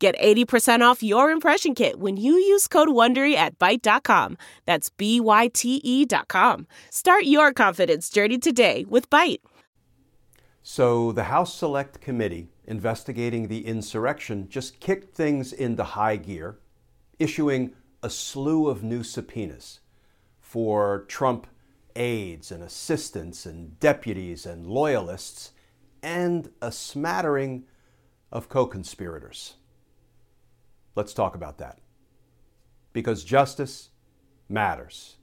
Get 80% off your impression kit when you use code WONDERY at Byte.com. That's B-Y-T-E dot com. Start your confidence journey today with Byte. So the House Select Committee investigating the insurrection just kicked things into high gear, issuing a slew of new subpoenas for Trump aides and assistants and deputies and loyalists and a smattering of co conspirators. Let's talk about that. Because justice matters.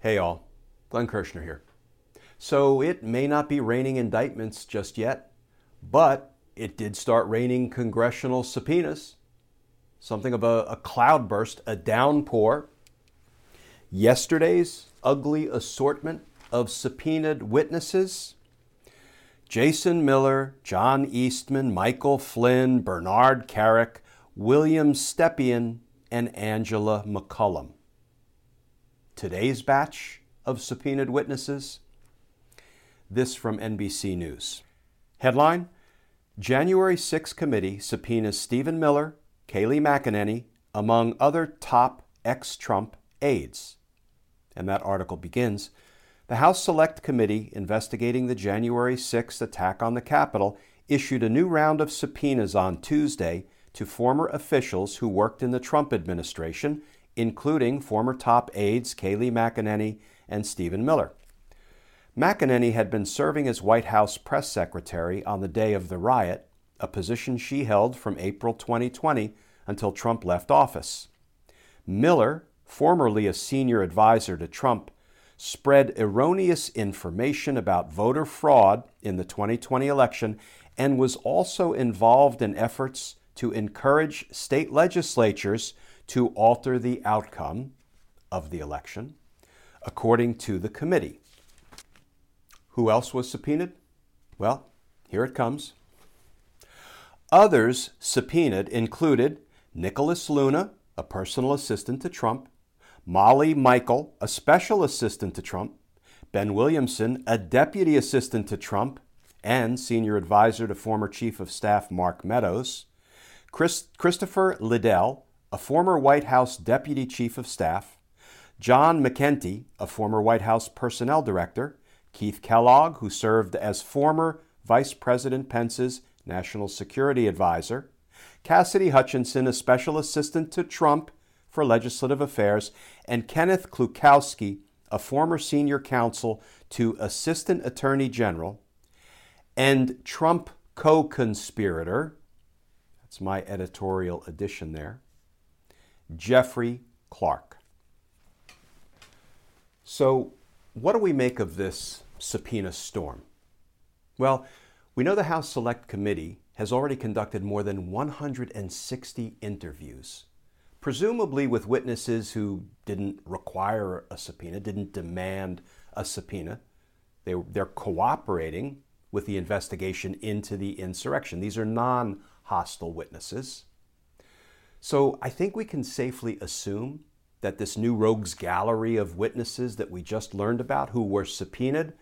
Hey, all. Glenn Kirschner here. So, it may not be raining indictments just yet, but it did start raining congressional subpoenas something of a, a cloudburst, a downpour. Yesterday's ugly assortment of subpoenaed witnesses Jason Miller, John Eastman, Michael Flynn, Bernard Kerik, William Stepien, and Angela McCallum. Today's batch of subpoenaed witnesses. This from NBC News. Headline January 6 committee subpoenas Stephen Miller, Kayleigh McEnany, among other top ex Trump aides. And that article begins The House Select Committee investigating the January 6th attack on the Capitol issued a new round of subpoenas on Tuesday to former officials who worked in the Trump administration, including former top aides Kayleigh McEnany and Stephen Miller. McEnany had been serving as White House press secretary on the day of the riot a position she held from April 2020 until Trump left office. Miller, formerly a senior advisor to Trump, spread erroneous information about voter fraud in the 2020 election and was also involved in efforts to encourage state legislatures to alter the outcome of the election, according to the committee. Who else was subpoenaed? Well, here it comes. Others subpoenaed included Nicholas Luna, a personal assistant to Trump, Molly Michael, a special assistant to Trump, Ben Williamson, a deputy assistant to Trump and senior advisor to former Chief of Staff Mark Meadows, Chris, Christopher Liddell, a former White House deputy chief of staff, John McEntee, a former White House personnel director, Keith Kellogg, who served as former Vice President Pence's National Security Advisor, Cassidy Hutchinson, a special assistant to Trump for legislative affairs, and Kenneth Klukowski, a former senior counsel to Assistant Attorney General, and Trump co conspirator, that's my editorial addition there, Jeffrey Clark. So, what do we make of this subpoena storm? Well, we know the House Select Committee has already conducted more than 160 interviews, presumably with witnesses who didn't require a subpoena, didn't demand a subpoena. They, they're cooperating with the investigation into the insurrection. These are non hostile witnesses. So I think we can safely assume that this new rogues gallery of witnesses that we just learned about who were subpoenaed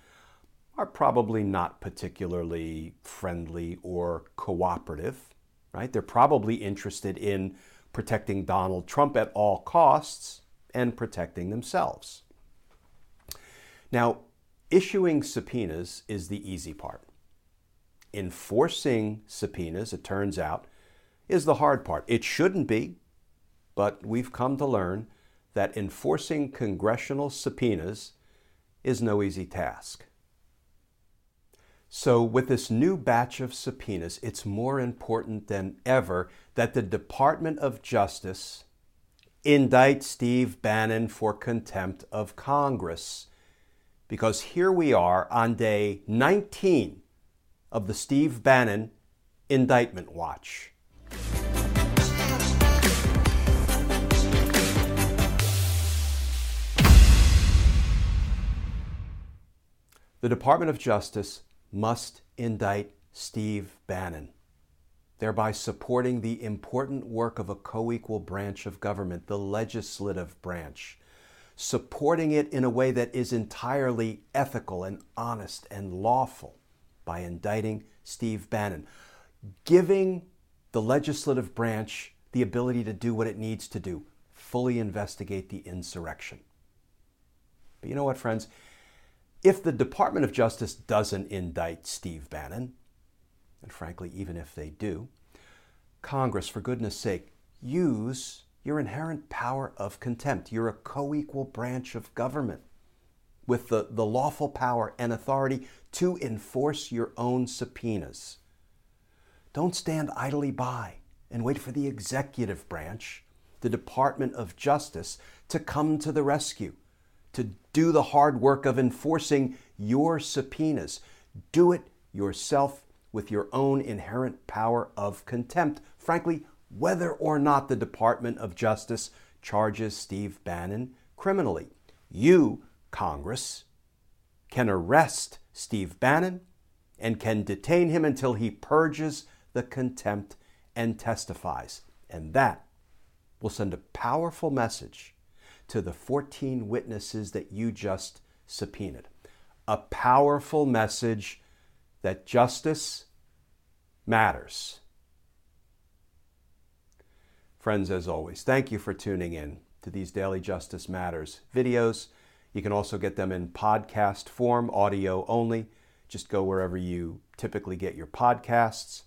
are probably not particularly friendly or cooperative, right? They're probably interested in protecting Donald Trump at all costs and protecting themselves. Now, issuing subpoenas is the easy part. Enforcing subpoenas, it turns out, is the hard part. It shouldn't be, but we've come to learn that enforcing congressional subpoenas is no easy task. So, with this new batch of subpoenas, it's more important than ever that the Department of Justice indict Steve Bannon for contempt of Congress. Because here we are on day 19 of the Steve Bannon indictment watch. The Department of Justice must indict Steve Bannon, thereby supporting the important work of a co equal branch of government, the legislative branch, supporting it in a way that is entirely ethical and honest and lawful by indicting Steve Bannon, giving the legislative branch the ability to do what it needs to do fully investigate the insurrection. But you know what, friends? If the Department of Justice doesn't indict Steve Bannon, and frankly, even if they do, Congress, for goodness sake, use your inherent power of contempt. You're a co equal branch of government with the, the lawful power and authority to enforce your own subpoenas. Don't stand idly by and wait for the executive branch, the Department of Justice, to come to the rescue, to do the hard work of enforcing your subpoenas. Do it yourself with your own inherent power of contempt. Frankly, whether or not the Department of Justice charges Steve Bannon criminally. You, Congress, can arrest Steve Bannon and can detain him until he purges the contempt and testifies. And that will send a powerful message to the 14 witnesses that you just subpoenaed. A powerful message that justice matters. Friends, as always, thank you for tuning in to these Daily Justice Matters videos. You can also get them in podcast form, audio only. Just go wherever you typically get your podcasts.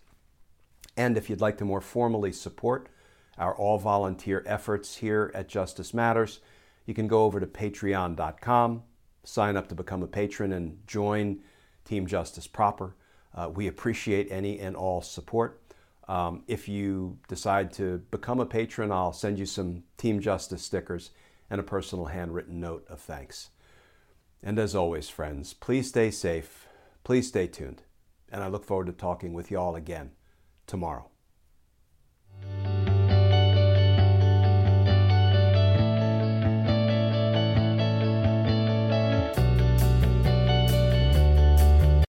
And if you'd like to more formally support our all volunteer efforts here at Justice Matters, you can go over to patreon.com, sign up to become a patron, and join Team Justice Proper. Uh, we appreciate any and all support. Um, if you decide to become a patron, I'll send you some Team Justice stickers and a personal handwritten note of thanks. And as always, friends, please stay safe, please stay tuned, and I look forward to talking with you all again tomorrow.